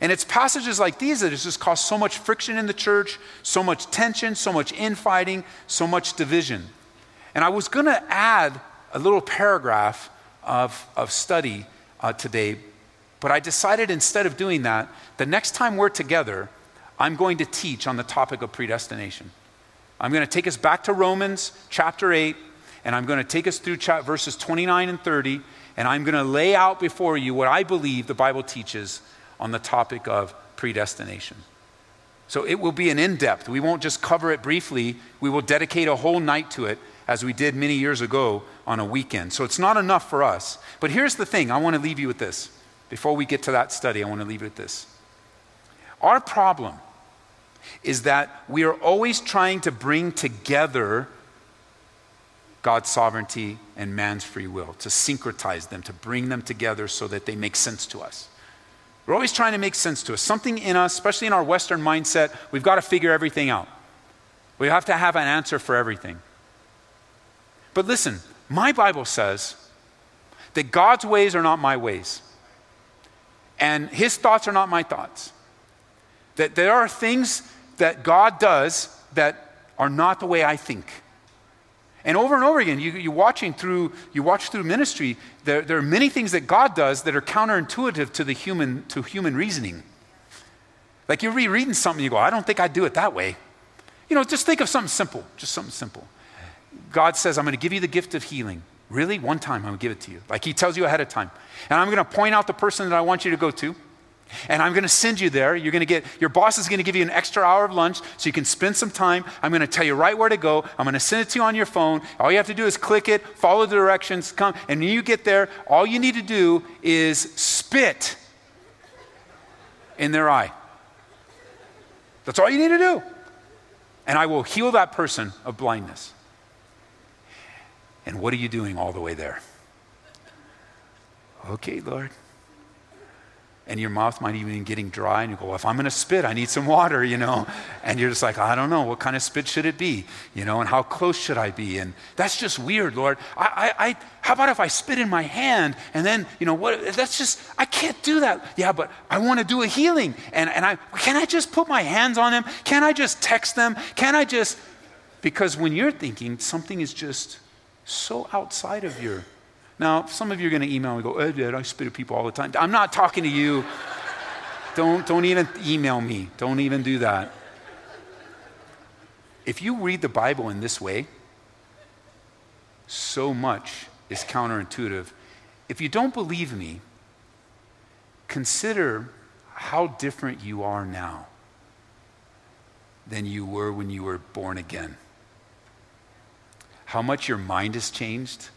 Speaker 2: And it's passages like these that has just caused so much friction in the church, so much tension, so much infighting, so much division. And I was going to add a little paragraph of, of study uh, today, but I decided instead of doing that, the next time we're together, I'm going to teach on the topic of predestination. I'm going to take us back to Romans chapter 8, and I'm going to take us through verses 29 and 30, and I'm going to lay out before you what I believe the Bible teaches on the topic of predestination. So it will be an in depth. We won't just cover it briefly, we will dedicate a whole night to it as we did many years ago on a weekend. So it's not enough for us. But here's the thing I want to leave you with this. Before we get to that study, I want to leave you with this. Our problem is that we are always trying to bring together God's sovereignty and man's free will, to syncretize them, to bring them together so that they make sense to us. We're always trying to make sense to us. Something in us, especially in our Western mindset, we've got to figure everything out. We have to have an answer for everything. But listen, my Bible says that God's ways are not my ways, and his thoughts are not my thoughts. That there are things that God does that are not the way I think. And over and over again, you, you watching through, you watch through ministry, there, there are many things that God does that are counterintuitive to the human, to human reasoning. Like you're rereading something, you go, I don't think I'd do it that way. You know, just think of something simple, just something simple. God says, I'm going to give you the gift of healing. Really? One time I'm going to give it to you. Like he tells you ahead of time. And I'm going to point out the person that I want you to go to. And I'm going to send you there. You're going to get, your boss is going to give you an extra hour of lunch so you can spend some time. I'm going to tell you right where to go. I'm going to send it to you on your phone. All you have to do is click it, follow the directions, come. And when you get there, all you need to do is spit in their eye. That's all you need to do. And I will heal that person of blindness. And what are you doing all the way there? Okay, Lord and your mouth might even be getting dry, and you go, well, if I'm going to spit, I need some water, you know. And you're just like, I don't know, what kind of spit should it be, you know, and how close should I be? And that's just weird, Lord. I, I, I how about if I spit in my hand and then, you know, what? That's just, I can't do that. Yeah, but I want to do a healing, and and I can I just put my hands on them? Can I just text them? Can I just? Because when you're thinking something is just so outside of your now, some of you are going to email me and go, Ed, Ed, I spit at people all the time. I'm not talking to you. don't, don't even email me. Don't even do that. If you read the Bible in this way, so much is counterintuitive. If you don't believe me, consider how different you are now than you were when you were born again. How much your mind has changed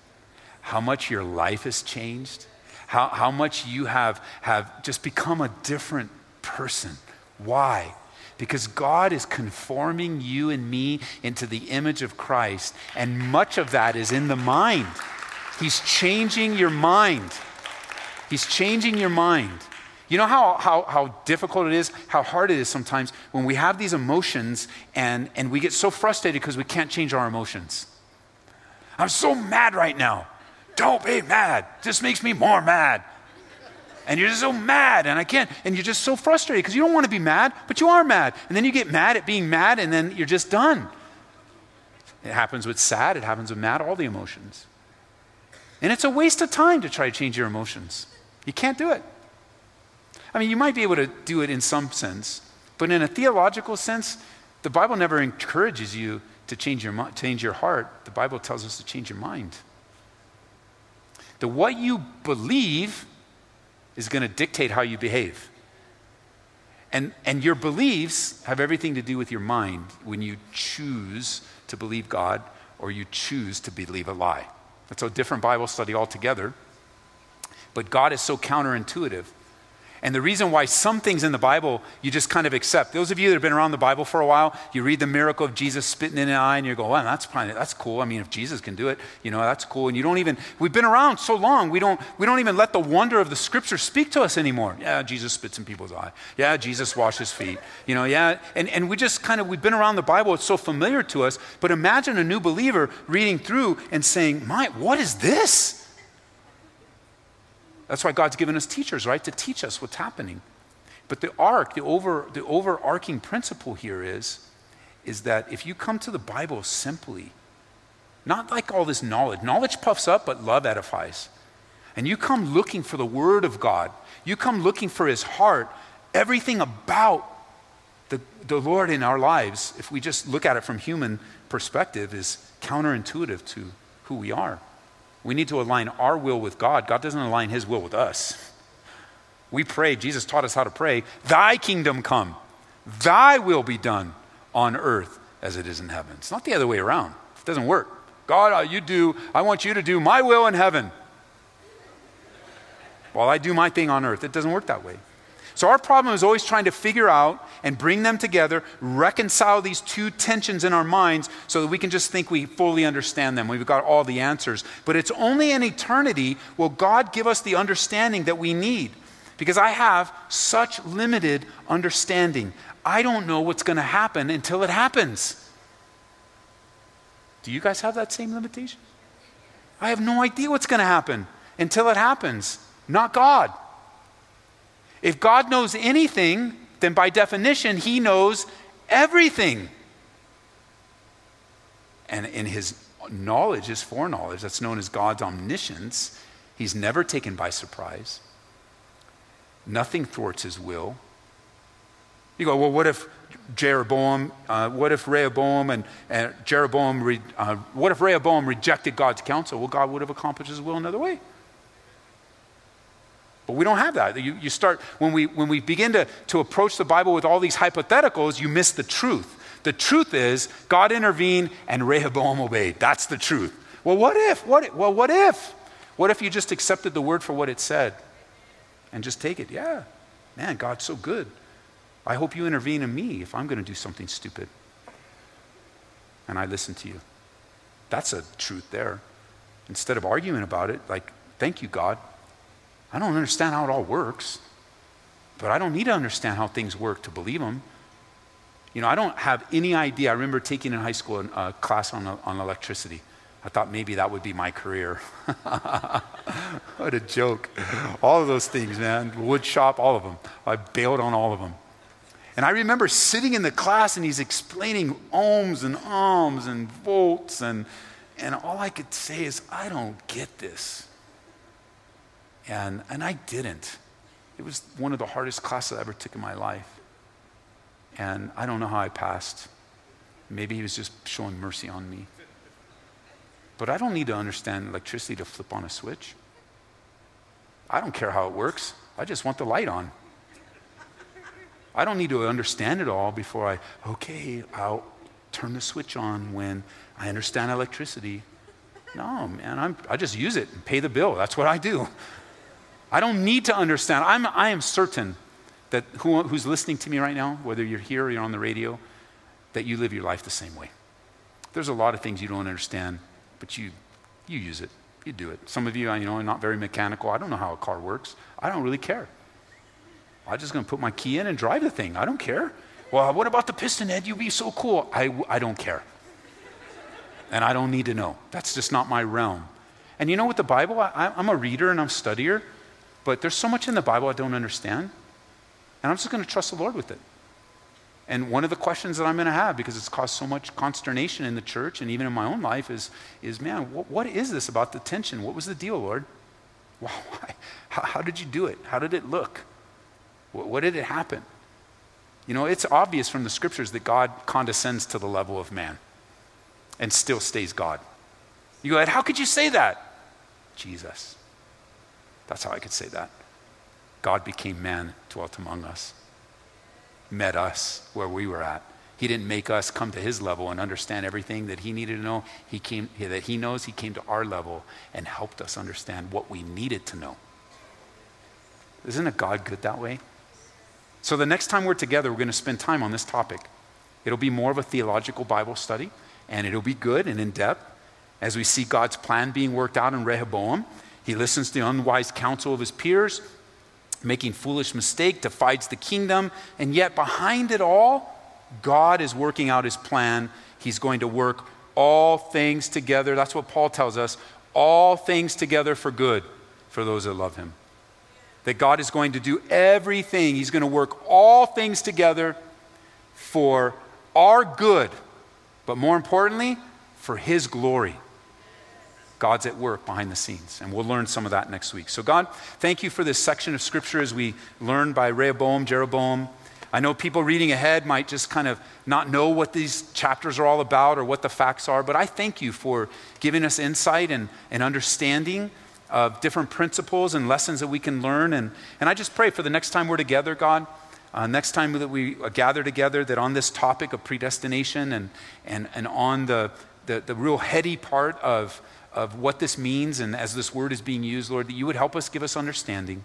Speaker 2: how much your life has changed, how, how much you have, have just become a different person. Why? Because God is conforming you and me into the image of Christ, and much of that is in the mind. He's changing your mind. He's changing your mind. You know how, how, how difficult it is, how hard it is sometimes when we have these emotions and, and we get so frustrated because we can't change our emotions. I'm so mad right now. Don't be mad. This makes me more mad. And you're just so mad, and I can't, and you're just so frustrated because you don't want to be mad, but you are mad. And then you get mad at being mad, and then you're just done. It happens with sad, it happens with mad, all the emotions. And it's a waste of time to try to change your emotions. You can't do it. I mean, you might be able to do it in some sense, but in a theological sense, the Bible never encourages you to change your, change your heart. The Bible tells us to change your mind that what you believe is going to dictate how you behave. And, and your beliefs have everything to do with your mind when you choose to believe God or you choose to believe a lie. That's a different Bible study altogether. But God is so counterintuitive. And the reason why some things in the Bible you just kind of accept. Those of you that have been around the Bible for a while, you read the miracle of Jesus spitting in an eye and you go, well, that's probably, that's cool. I mean, if Jesus can do it, you know, that's cool. And you don't even, we've been around so long, we don't, we don't even let the wonder of the scripture speak to us anymore. Yeah, Jesus spits in people's eye. Yeah, Jesus washes feet. You know, yeah. And, and we just kind of, we've been around the Bible, it's so familiar to us. But imagine a new believer reading through and saying, my, what is this? That's why God's given us teachers, right? To teach us what's happening. But the arc, the, over, the overarching principle here is, is that if you come to the Bible simply, not like all this knowledge, knowledge puffs up, but love edifies. And you come looking for the Word of God, you come looking for His heart, everything about the, the Lord in our lives, if we just look at it from human perspective, is counterintuitive to who we are. We need to align our will with God. God doesn't align his will with us. We pray, Jesus taught us how to pray, Thy kingdom come, Thy will be done on earth as it is in heaven. It's not the other way around. It doesn't work. God, uh, you do, I want you to do my will in heaven while I do my thing on earth. It doesn't work that way. So our problem is always trying to figure out and bring them together, reconcile these two tensions in our minds so that we can just think we fully understand them. We've got all the answers. But it's only in eternity will God give us the understanding that we need. Because I have such limited understanding. I don't know what's going to happen until it happens. Do you guys have that same limitation? I have no idea what's going to happen until it happens. Not God. If God knows anything, then by definition, he knows everything. And in his knowledge, his foreknowledge, that's known as God's omniscience, he's never taken by surprise. Nothing thwarts his will. You go, well, what if Jeroboam, uh, what if Rehoboam and, and Jeroboam, re, uh, what if Rehoboam rejected God's counsel? Well, God would have accomplished his will another way. But we don't have that. You, you start, when we, when we begin to, to approach the Bible with all these hypotheticals, you miss the truth. The truth is, God intervened and Rehoboam obeyed. That's the truth. Well, what if? What, well, what if? What if you just accepted the word for what it said and just take it? Yeah, man, God's so good. I hope you intervene in me if I'm going to do something stupid. And I listen to you. That's a truth there. Instead of arguing about it, like, thank you, God. I don't understand how it all works, but I don't need to understand how things work to believe them. You know, I don't have any idea. I remember taking in high school a class on, on electricity. I thought maybe that would be my career. [laughs] what a joke. All of those things, man. Wood shop, all of them. I bailed on all of them. And I remember sitting in the class and he's explaining ohms and ohms and volts, and, and all I could say is, I don't get this. And, and I didn't. It was one of the hardest classes I ever took in my life. And I don't know how I passed. Maybe he was just showing mercy on me. But I don't need to understand electricity to flip on a switch. I don't care how it works. I just want the light on. I don't need to understand it all before I, okay, I'll turn the switch on when I understand electricity. No, man, I'm, I just use it and pay the bill. That's what I do. I don't need to understand. I'm, I am certain that who, who's listening to me right now, whether you're here or you're on the radio, that you live your life the same way. There's a lot of things you don't understand, but you, you use it. You do it. Some of you, you know, are not very mechanical. I don't know how a car works. I don't really care. I'm just going to put my key in and drive the thing. I don't care. Well, what about the piston head? You'd be so cool. I, I don't care. And I don't need to know. That's just not my realm. And you know what the Bible, I, I'm a reader and I'm a studier. But there's so much in the Bible I don't understand. And I'm just going to trust the Lord with it. And one of the questions that I'm going to have, because it's caused so much consternation in the church and even in my own life, is, is man, what, what is this about the tension? What was the deal, Lord? [laughs] Why? How, how did you do it? How did it look? What, what did it happen? You know, it's obvious from the scriptures that God condescends to the level of man and still stays God. You go, how could you say that? Jesus. That's how I could say that. God became man, dwelt among us, met us where we were at. He didn't make us come to his level and understand everything that he needed to know. He came that he knows he came to our level and helped us understand what we needed to know. Isn't a God good that way? So the next time we're together, we're going to spend time on this topic. It'll be more of a theological Bible study, and it'll be good and in depth as we see God's plan being worked out in Rehoboam. He listens to the unwise counsel of his peers, making foolish mistake, divides the kingdom, and yet behind it all, God is working out his plan. He's going to work all things together. That's what Paul tells us all things together for good for those that love him. That God is going to do everything, He's going to work all things together for our good, but more importantly, for His glory. God's at work behind the scenes. And we'll learn some of that next week. So, God, thank you for this section of scripture as we learn by Rehoboam, Jeroboam. I know people reading ahead might just kind of not know what these chapters are all about or what the facts are, but I thank you for giving us insight and, and understanding of different principles and lessons that we can learn. And, and I just pray for the next time we're together, God, uh, next time that we gather together, that on this topic of predestination and, and, and on the, the, the real heady part of, of what this means and as this word is being used, Lord, that you would help us, give us understanding.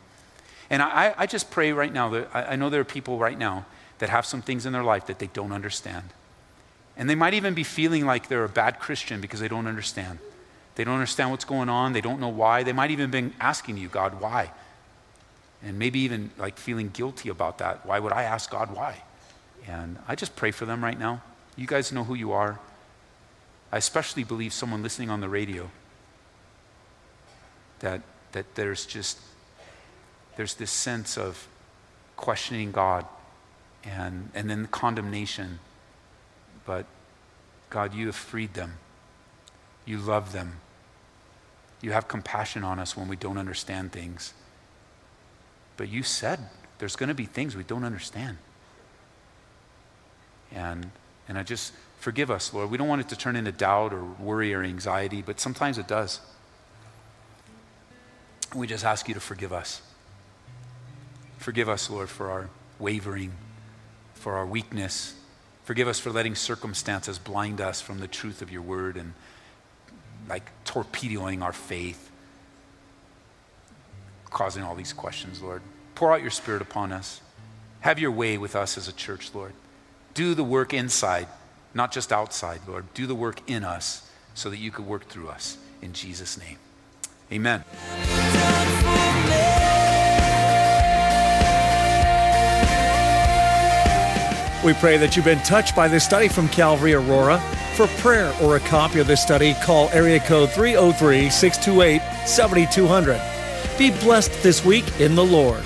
Speaker 2: And I, I just pray right now that I, I know there are people right now that have some things in their life that they don't understand. And they might even be feeling like they're a bad Christian because they don't understand. They don't understand what's going on. They don't know why. They might even been asking you, God, why? And maybe even like feeling guilty about that. Why would I ask God why? And I just pray for them right now. You guys know who you are. I especially believe someone listening on the radio that, that there's just there's this sense of questioning God and, and then condemnation. But God, you have freed them. You love them. You have compassion on us when we don't understand things. But you said there's going to be things we don't understand. And, and I just forgive us, Lord. We don't want it to turn into doubt or worry or anxiety, but sometimes it does. We just ask you to forgive us. Forgive us, Lord, for our wavering, for our weakness. Forgive us for letting circumstances blind us from the truth of your word and like torpedoing our faith, causing all these questions, Lord. Pour out your spirit upon us. Have your way with us as a church, Lord. Do the work inside, not just outside, Lord. Do the work in us so that you could work through us. In Jesus' name. Amen.
Speaker 1: We pray that you've been touched by this study from Calvary Aurora. For prayer or a copy of this study, call area code 303 628 7200. Be blessed this week in the Lord.